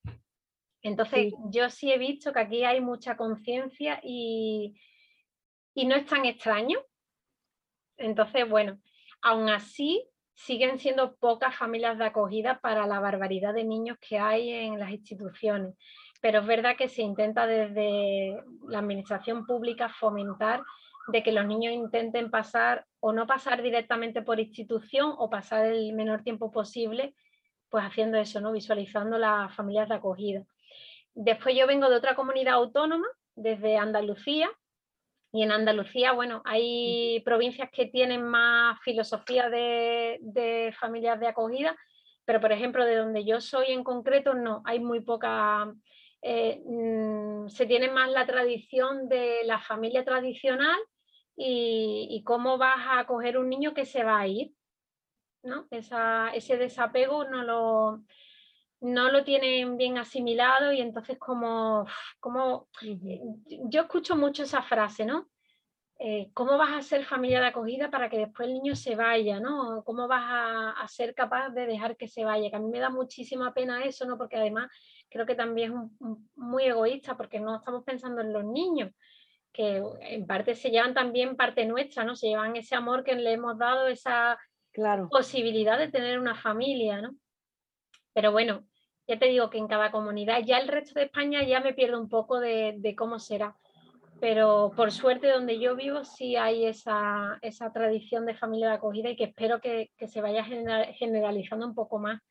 Entonces yo sí he visto que aquí hay mucha conciencia y, y no es tan extraño. Entonces, bueno, aún así siguen siendo pocas familias de acogida para la barbaridad de niños que hay en las instituciones. Pero es verdad que se intenta desde la administración pública fomentar de que los niños intenten pasar o no pasar directamente por institución o pasar el menor tiempo posible, pues haciendo eso, ¿no? Visualizando las familias de acogida. Después yo vengo de otra comunidad autónoma, desde Andalucía, y en Andalucía, bueno, hay provincias que tienen más filosofía de, familias de acogida, pero por ejemplo, de donde yo soy en concreto, no, hay muy poca, eh, mm, se tiene más la tradición de la familia tradicional y, cómo vas a acoger un niño que se va a ir, ¿no? ese desapego no lo, no lo tienen bien asimilado y entonces como, como yo escucho mucho esa frase, ¿no? Eh, ¿Cómo vas a ser familia de acogida para que después el niño se vaya, ¿no? ¿Cómo vas a, ser capaz de dejar que se vaya? Que a mí me da muchísima pena eso, ¿no? Porque además creo que también es muy egoísta porque no estamos pensando en los niños, que en parte se llevan también parte nuestra, ¿no? Se llevan ese amor que le hemos dado, esa posibilidad de tener una familia, ¿no? Pero bueno, ya te digo que en cada comunidad, ya el resto de España ya me pierdo un poco de, cómo será. Pero por suerte donde yo vivo sí hay esa, tradición de familia de acogida y que espero que, se vaya generalizando un poco más,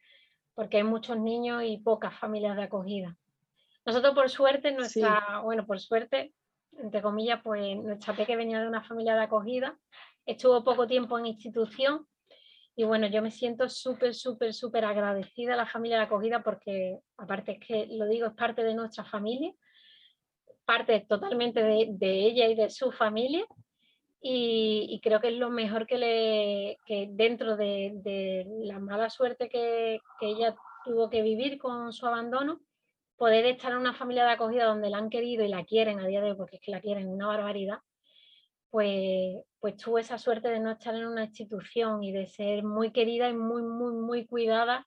porque hay muchos niños y pocas familias de acogida. Nosotros por suerte, nuestra, bueno, por suerte, entre comillas, pues nuestra peque venía de una familia de acogida, estuvo poco tiempo en institución y bueno, yo me siento súper, súper, súper agradecida a la familia de acogida porque, aparte es que lo digo, es parte de nuestra familia, parte totalmente de, ella y de su familia. Y, creo que es lo mejor que le que dentro de, la mala suerte que, que, ella tuvo que vivir con su abandono, poder estar en una familia de acogida donde la han querido y la quieren a día de hoy, porque es que la quieren una barbaridad, pues, pues tuvo esa suerte de no estar en una institución y de ser muy querida y muy, muy, muy cuidada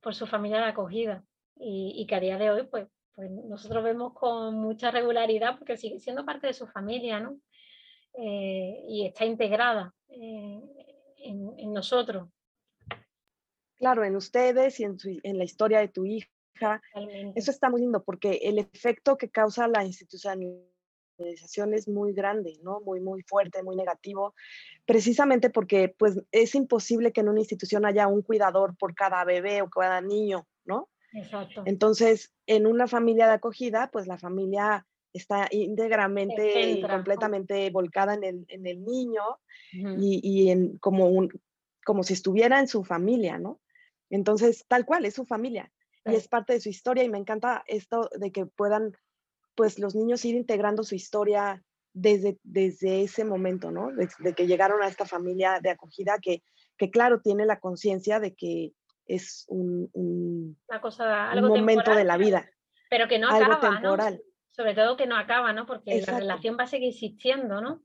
por su familia de acogida. Y, que a día de hoy, pues, pues nosotros vemos con mucha regularidad porque sigue siendo parte de su familia, ¿no? Eh, y está integrada eh, en, nosotros. Claro, en ustedes y en, en la historia de tu hija. Eso está muy lindo porque el efecto que causa la es muy grande, ¿no? Muy, muy fuerte, muy negativo, precisamente porque pues es imposible que en una institución haya un cuidador por cada bebé o cada niño, ¿no? Exacto. Entonces, en una familia de acogida, pues la familia está íntegramente y completamente volcada en el, en el niño y, y, en como, un, como si estuviera en su familia, ¿no? Entonces, tal cual, es su familia y es parte de su historia y me encanta esto de que puedan pues los niños ir integrando su historia desde, desde ese momento, ¿no? Desde que llegaron a esta familia de acogida que, que claro, tiene la conciencia de que es un, un, cosa, momento de la vida. Pero que no acaba, temporal. Sobre todo que no acaba, ¿no? Porque la relación va a seguir existiendo, ¿no?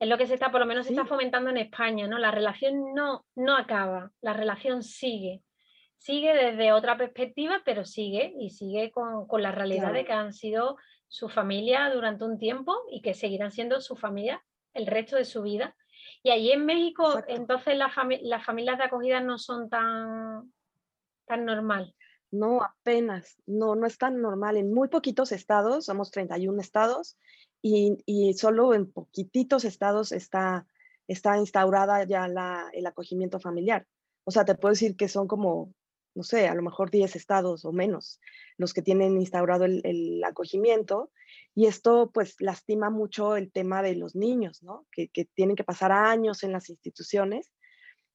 Es lo que se está, por lo menos se está fomentando en España, ¿no? La relación no, no acaba, la relación sigue. Sigue desde otra perspectiva, pero sigue y sigue con, con la realidad de que han sido su familia durante un tiempo y que seguirán siendo su familia el resto de su vida. Y allí en México, entonces las, familias de acogida no son tan, tan normal. No, apenas, no, no es tan normal. En muy poquitos estados, somos 31 estados, y, y solo en poquititos estados está, está instaurada ya la, el acogimiento familiar. O sea, te puedo decir que son como no sé, a lo mejor 10 estados o menos los que tienen instaurado el, acogimiento. Y esto pues lastima mucho el tema de los niños, ¿no? Que, tienen que pasar años en las instituciones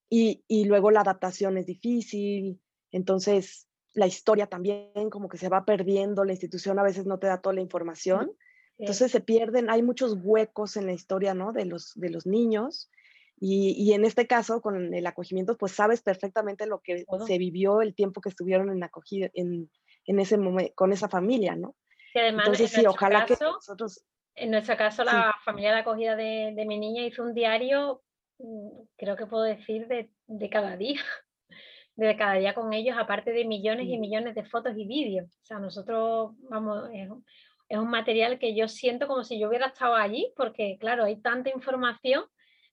y, luego la adaptación es difícil. Entonces la historia también como que se va perdiendo, la institución a veces no te da toda la información. Entonces se pierden, hay muchos huecos en la historia, ¿no? De los, de los niños y, en este caso, con el acogimiento, pues sabes perfectamente lo que se vivió el tiempo que estuvieron en acogida, en, ese momento, con esa familia, ¿no? Sí, además, Entonces, sí, ojalá que nosotros... En nuestro caso, la familia de acogida de, de, mi niña hizo un diario, mm, creo que puedo decir, de, de cada día (laughs) de cada día con ellos, aparte de millones y millones de fotos y vídeos. O sea, nosotros, vamos, es, es, un material que yo siento como si yo hubiera estado allí, porque claro, hay tanta información,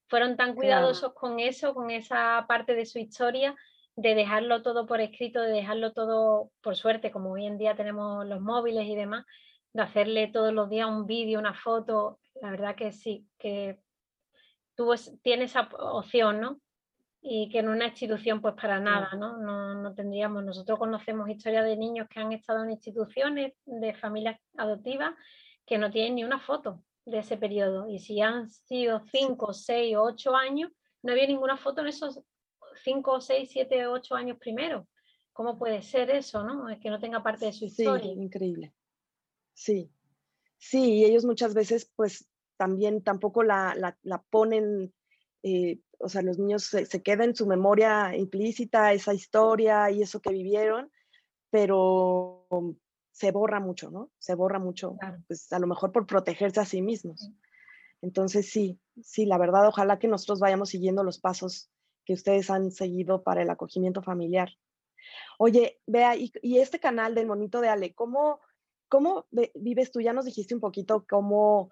fueron tan cuidadosos con eso, con esa parte de su historia, de dejarlo todo por escrito, de dejarlo todo, por suerte, como hoy en día tenemos los móviles y demás, de hacerle todos los días un vídeo, una foto, la verdad que sí, que tú tienes esa opción, ¿no? y que en una institución pues para nada, ¿no? ¿no? No, tendríamos, nosotros conocemos historias de niños que han estado en instituciones de familias adoptivas que no tienen ni una foto de ese periodo y si han sido 5, 6 o 8 años, no había ninguna foto en esos 5, 6, 7, 8 años primero. ¿Cómo puede ser eso, no? Es que no tenga parte de su historia. Sí, increíble. Sí, sí, y ellos muchas veces pues también tampoco la, la, la ponen eh, o sea, los niños se, se queda en su memoria implícita esa historia y eso que vivieron, pero se borra mucho, ¿no? Se borra mucho, pues a lo mejor por protegerse a sí mismos. Entonces, sí, sí, la verdad, ojalá que nosotros vayamos siguiendo los pasos que ustedes han seguido para el acogimiento familiar. Oye, vea, y, este canal del Monito de Ale, ¿cómo, cómo vives tú? Ya nos dijiste un poquito cómo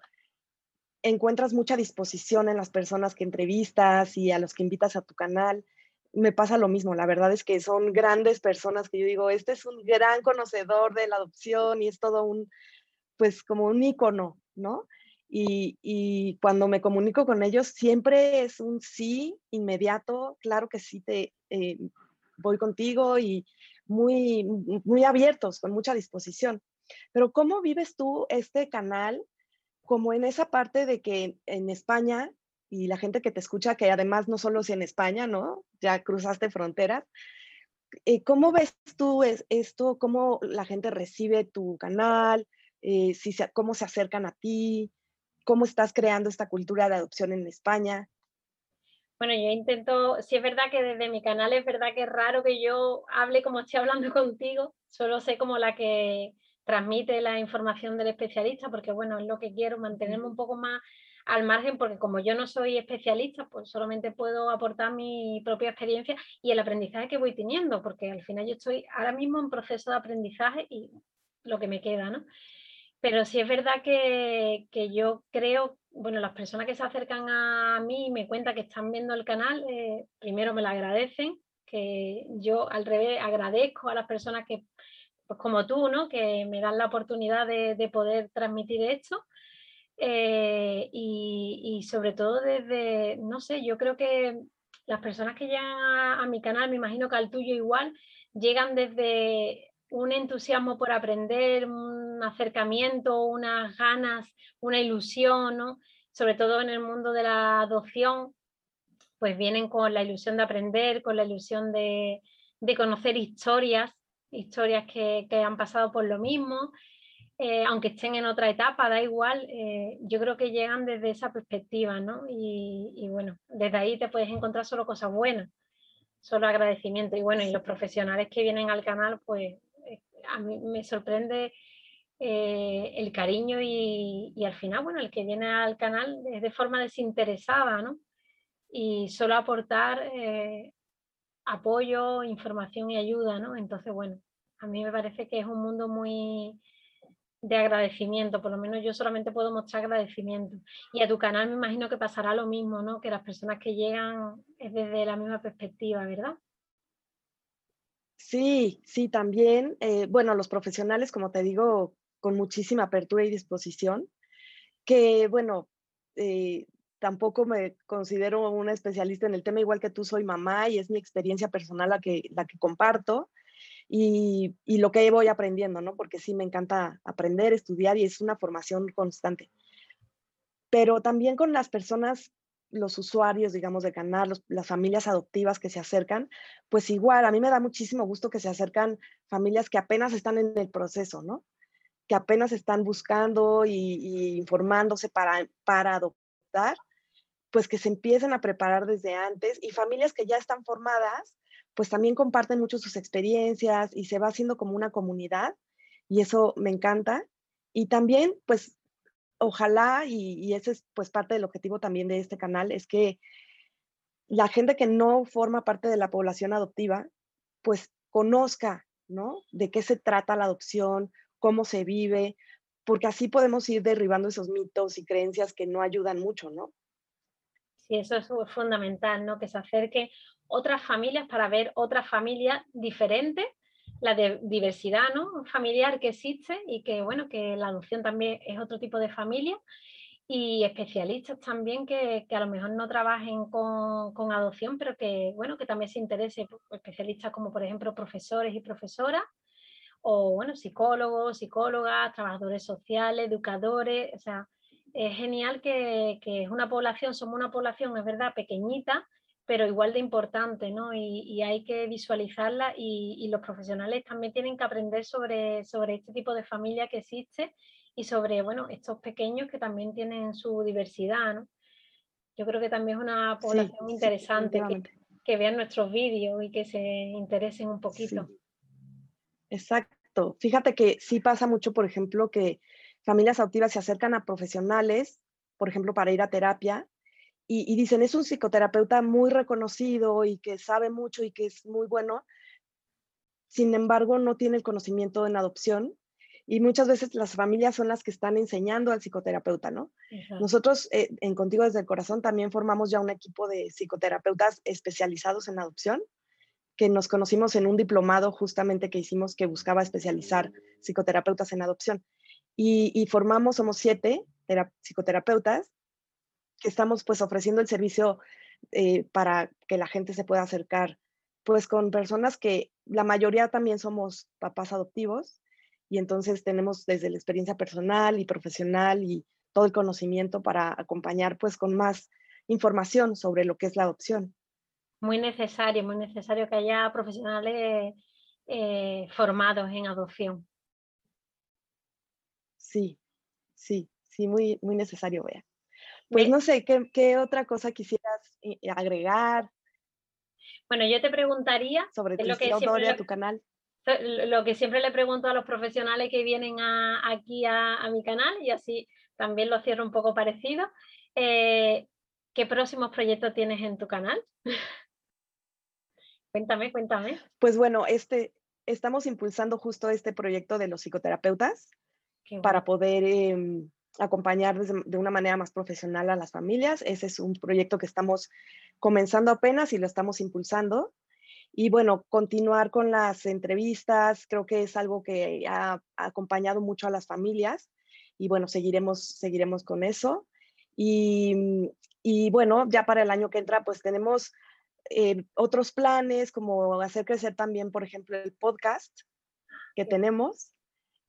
encuentras mucha disposición en las personas que entrevistas y a los que invitas a tu canal. Me pasa lo mismo, la verdad es que son grandes personas que yo digo, este es un gran conocedor de la adopción y es todo un, pues como un ícono, ¿no? Y, cuando me comunico con ellos siempre es un sí inmediato, claro que sí te eh, voy contigo y muy, muy abiertos, con mucha disposición. Pero ¿cómo vives tú este canal como en esa parte de que en España y la gente que te escucha, que además no solo es en España, ¿no? Ya cruzaste fronteras. Eh, ¿Cómo ves tú esto? ¿Cómo la gente recibe tu canal? Eh, si ¿Cómo se acercan a ti? ¿Cómo estás creando esta cultura de adopción en España? Bueno, yo intento, si es verdad que desde mi canal es verdad que es raro que yo hable como estoy hablando (laughs) contigo, solo sé como la que transmite la información del especialista, porque bueno, es lo que quiero, mantenerme un poco más al margen, porque como yo no soy especialista, pues solamente puedo aportar mi propia experiencia y el aprendizaje que voy teniendo, porque al final yo estoy ahora mismo en proceso de aprendizaje y lo que me queda, ¿no? Pero sí es verdad que, que yo creo, bueno, las personas que se acercan a mí y me cuentan que están viendo el canal, eh, primero me lo agradecen, que yo al revés agradezco a las personas que pues como tú, ¿no? Que me dan la oportunidad de, poder transmitir esto. Eh, y, sobre todo desde, no sé, yo creo que las personas que llegan a, mi canal, me imagino que al tuyo igual, llegan desde un entusiasmo por aprender, un acercamiento, unas ganas, una ilusión, ¿no? Sobre todo en el mundo de la adopción, pues vienen con la ilusión de aprender, con la ilusión de, de conocer historias historias que, han pasado por lo mismo, eh, aunque estén en otra etapa, da igual, eh, yo creo que llegan desde esa perspectiva, ¿no? Y, bueno, desde ahí te puedes encontrar solo cosas buenas, solo agradecimiento. Y bueno, y los profesionales que vienen al canal, pues eh, a mí me sorprende el cariño y, y, al final, bueno, el que viene al canal es de forma desinteresada, ¿no? Y solo aportar apoyo, información y ayuda, ¿no? Entonces, bueno, a mí me parece que es un mundo muy de agradecimiento, por lo menos yo solamente puedo mostrar agradecimiento. Y a tu canal me imagino que pasará lo mismo, ¿no? Que las personas que llegan es desde la misma perspectiva, ¿verdad? Sí, sí, también. Eh, bueno, los profesionales, como te digo, con muchísima apertura y disposición, que bueno, eh, tampoco me considero una especialista en el tema, igual que tú soy mamá y es mi experiencia personal la que, la que comparto y, lo que voy aprendiendo, ¿no? Porque sí me encanta aprender, estudiar y es una formación constante. Pero también con las personas, los usuarios, digamos, de canal, las familias adoptivas que se acercan, pues igual, a mí me da muchísimo gusto que se acercan familias que apenas están en el proceso, ¿no? Que apenas están buscando y, y informándose para, para adoptar pues que se empiecen a preparar desde antes y familias que ya están formadas, pues también comparten mucho sus experiencias y se va haciendo como una comunidad y eso me encanta. Y también, pues, ojalá, y, y, ese es pues parte del objetivo también de este canal, es que la gente que no forma parte de la población adoptiva, pues conozca, ¿no? De qué se trata la adopción, cómo se vive, porque así podemos ir derribando esos mitos y creencias que no ayudan mucho, ¿no? Sí, eso es fundamental, ¿no? Que se acerque otras familias para ver otras familias diferentes, la de diversidad ¿no? familiar que existe y que, bueno, que la adopción también es otro tipo de familia y especialistas también que, que a lo mejor no trabajen con, con, adopción, pero que, bueno, que también se interese, especialistas como por ejemplo profesores y profesoras, o bueno, psicólogos, psicólogas, trabajadores sociales, educadores, o sea, es genial que, que, es una población, somos una población, es verdad, pequeñita, pero igual de importante, ¿no? Y, y hay que visualizarla y, y, los profesionales también tienen que aprender sobre, sobre este tipo de familia que existe y sobre, bueno, estos pequeños que también tienen su diversidad, ¿no? Yo creo que también es una población interesante que, que, vean nuestros vídeos y que se interesen un poquito. Exacto. Fíjate que sí pasa mucho, por ejemplo, que familias adoptivas se acercan a profesionales, por ejemplo, para ir a terapia, y, y, dicen, es un psicoterapeuta muy reconocido y que sabe mucho y que es muy bueno. Sin embargo, no tiene el conocimiento en adopción y muchas veces las familias son las que están enseñando al psicoterapeuta, ¿no? Nosotros eh, en Contigo desde el Corazón también formamos ya un equipo de psicoterapeutas especializados en adopción que nos conocimos en un diplomado justamente que hicimos que buscaba especializar psicoterapeutas en adopción. Y, formamos, somos siete psicoterapeutas que estamos pues ofreciendo el servicio eh, para que la gente se pueda acercar pues con personas que la mayoría también somos papás adoptivos y entonces tenemos desde la experiencia personal y profesional y todo el conocimiento para acompañar pues con más información sobre lo que es la adopción muy necesario, muy necesario que haya profesionales eh, formados en adopción. Sí, sí, sí, muy, muy necesario, Bea. Pues no sé, ¿qué, ¿qué, otra cosa quisieras eh, agregar? Bueno, yo te preguntaría sobre tu lo que siempre tu canal. Lo que siempre le pregunto a los profesionales que vienen aquí a, mi canal y así también lo cierro un poco parecido. Eh, ¿Qué próximos proyectos tienes en tu canal? (laughs) Cuéntame, cuéntame. Pues bueno, este, estamos impulsando justo este proyecto de los psicoterapeutas para poder em, acompañar de una manera más profesional a las familias. Ese es un proyecto que estamos comenzando apenas y lo estamos impulsando. Y bueno, continuar con las entrevistas, creo que es algo que ha acompañado mucho a las familias y bueno, seguiremos, seguiremos con eso. Y, y bueno, ya para el año que entra, pues tenemos eh, otros planes, como hacer crecer también, por ejemplo, el podcast que tenemos,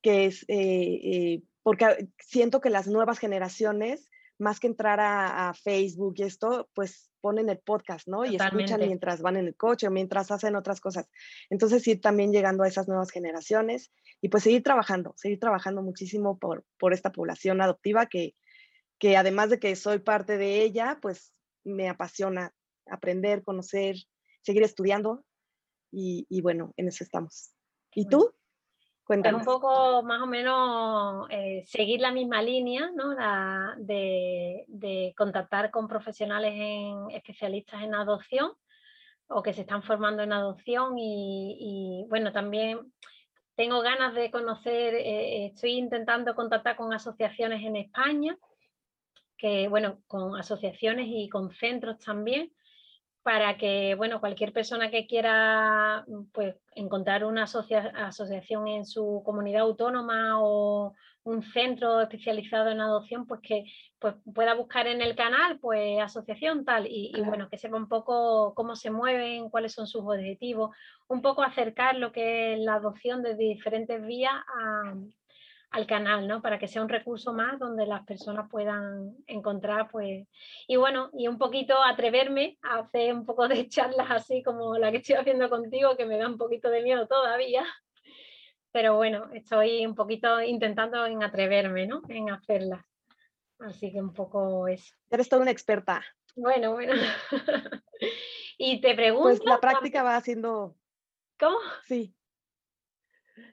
que es, eh, eh, porque siento que las nuevas generaciones, más que entrar a, Facebook y esto, pues ponen el podcast, ¿no? Y escuchan mientras van en el coche o mientras hacen otras cosas. Entonces, ir también llegando a esas nuevas generaciones y pues seguir trabajando, seguir trabajando muchísimo por, por esta población adoptiva que, que además de que soy parte de ella, pues me apasiona aprender, conocer, seguir estudiando y, bueno, en eso estamos. ¿Y tú? Cuéntanos. un poco más o menos eh, seguir la misma línea, ¿no? de, contactar con profesionales en, especialistas en adopción o que se están formando en adopción y, bueno, también tengo ganas de conocer, eh, estoy intentando contactar con asociaciones en España, que bueno, con asociaciones y con centros también, para que bueno, cualquier persona que quiera mm, pues, encontrar una asociación en su comunidad autónoma o un centro especializado en adopción, pues que pues, pueda buscar en el canal pues asociación tal y, y, bueno, que sepa un poco cómo se mueven, cuáles son sus objetivos, un poco acercar lo que es la adopción desde diferentes vías a, al canal, ¿no? Para que sea un recurso más donde las personas puedan encontrar, pues, y bueno, y un poquito atreverme a hacer un poco de (laughs) charlas así como la que estoy haciendo contigo, que me da un poquito de miedo todavía, pero bueno, estoy un poquito intentando en atreverme, ¿no? En hacerlas. Así que un poco eso. Eres toda una experta. Bueno, bueno. (laughs) y te pregunto... Pues la práctica va haciendo... ¿Cómo? Sí.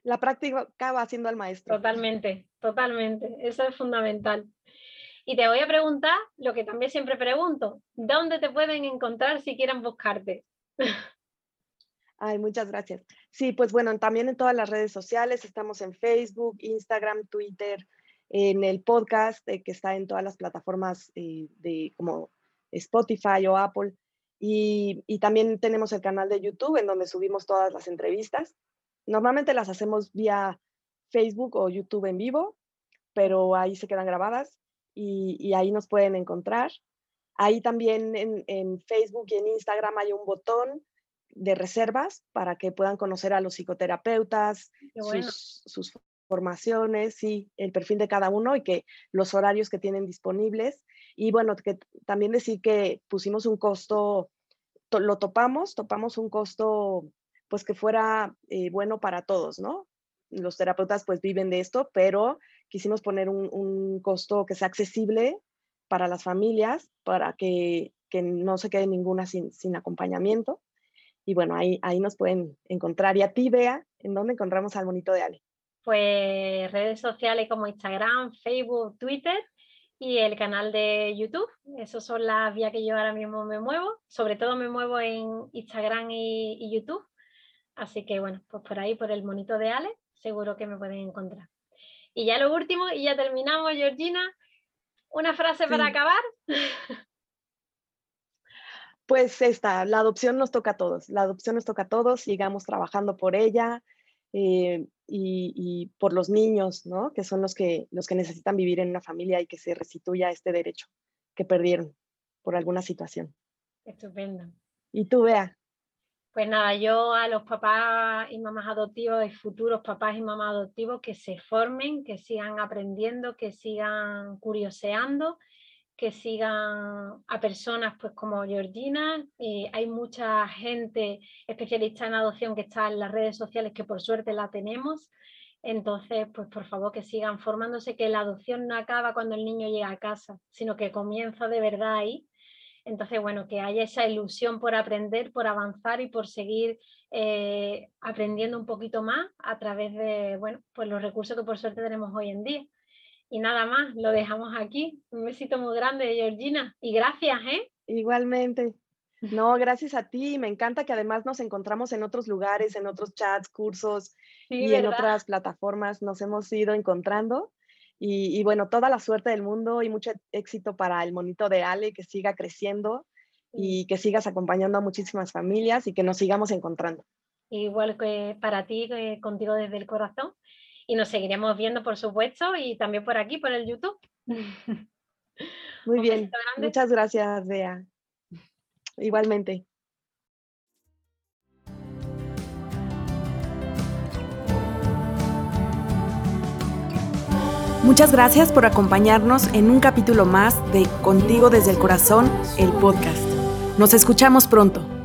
La práctica va haciendo al maestro. Totalmente, totalmente. Eso es fundamental. Y te voy a preguntar lo que también siempre pregunto, ¿dónde te pueden encontrar si quieren buscarte? (laughs) Ay, muchas gracias. Sí, pues bueno, también en todas las redes sociales, estamos en Facebook, Instagram, Twitter, en el podcast eh, que está en todas las plataformas eh, de como Spotify o Apple. Y, y, también tenemos el canal de YouTube en donde subimos todas las entrevistas. Normalmente las hacemos vía Facebook o YouTube en vivo, pero ahí se quedan grabadas y, y ahí nos pueden encontrar. Ahí también en, en, Facebook y en Instagram hay un botón de reservas para que puedan conocer a los psicoterapeutas, sus, sus, formaciones y el perfil de cada uno y que los horarios que tienen disponibles. Y bueno, que también decir que pusimos un costo, to, lo topamos, topamos un costo pues que fuera eh, bueno para todos, ¿no? Los terapeutas pues viven de esto, pero quisimos poner un, un costo que sea accesible para las familias, para que, que no se quede ninguna sin, sin acompañamiento. Y bueno, ahí, ahí nos pueden encontrar. Y a ti, Bea, ¿en dónde encontramos al bonito de Ale? Pues redes sociales como Instagram, Facebook, Twitter y el canal de YouTube. Esas son las vías que yo ahora mismo me muevo. Sobre todo me muevo en Instagram y, y YouTube. Así que bueno, pues por ahí, por el monito de Ale, seguro que me pueden encontrar. Y ya lo último, y ya terminamos, Georgina. ¿Una frase sí. para acabar? Pues esta, la adopción nos toca a todos, la adopción nos toca a todos, sigamos trabajando por ella eh, y, y, por los niños, ¿no? Que son los que, los que necesitan vivir en una familia y que se restituya este derecho que perdieron por alguna situación. Estupendo. Y tú, Bea. Pues nada, yo a los papás y mamás adoptivos y futuros papás y mamás adoptivos que se formen, que sigan aprendiendo, que sigan curioseando que sigan a personas pues como Georgina. Eh, hay mucha gente especialista en adopción que está en las redes sociales que por suerte la tenemos. Entonces, pues por favor que sigan formándose, que la adopción no acaba cuando el niño llega a casa, sino que comienza de verdad ahí. Entonces, bueno, que haya esa ilusión por aprender, por avanzar y por seguir eh, aprendiendo un poquito más a través de, bueno, pues los recursos que por suerte tenemos hoy en día. Y nada más, lo dejamos aquí. Un besito muy grande, Georgina. Y gracias, ¿eh? Igualmente. No, gracias a ti. Me encanta que además nos encontramos en otros lugares, en otros chats, cursos sí, y ¿verdad? en otras plataformas. Nos hemos ido encontrando. Y, y, bueno, toda la suerte del mundo y mucho éxito para el monito de Ale, que siga creciendo y que sigas acompañando a muchísimas familias y que nos sigamos encontrando. Igual que para ti, contigo desde el corazón y nos seguiremos viendo, por supuesto, y también por aquí, por el YouTube. Muy (laughs) bien. Muchas gracias, Bea. Igualmente. Muchas gracias por acompañarnos en un capítulo más de Contigo desde el Corazón, el podcast. Nos escuchamos pronto.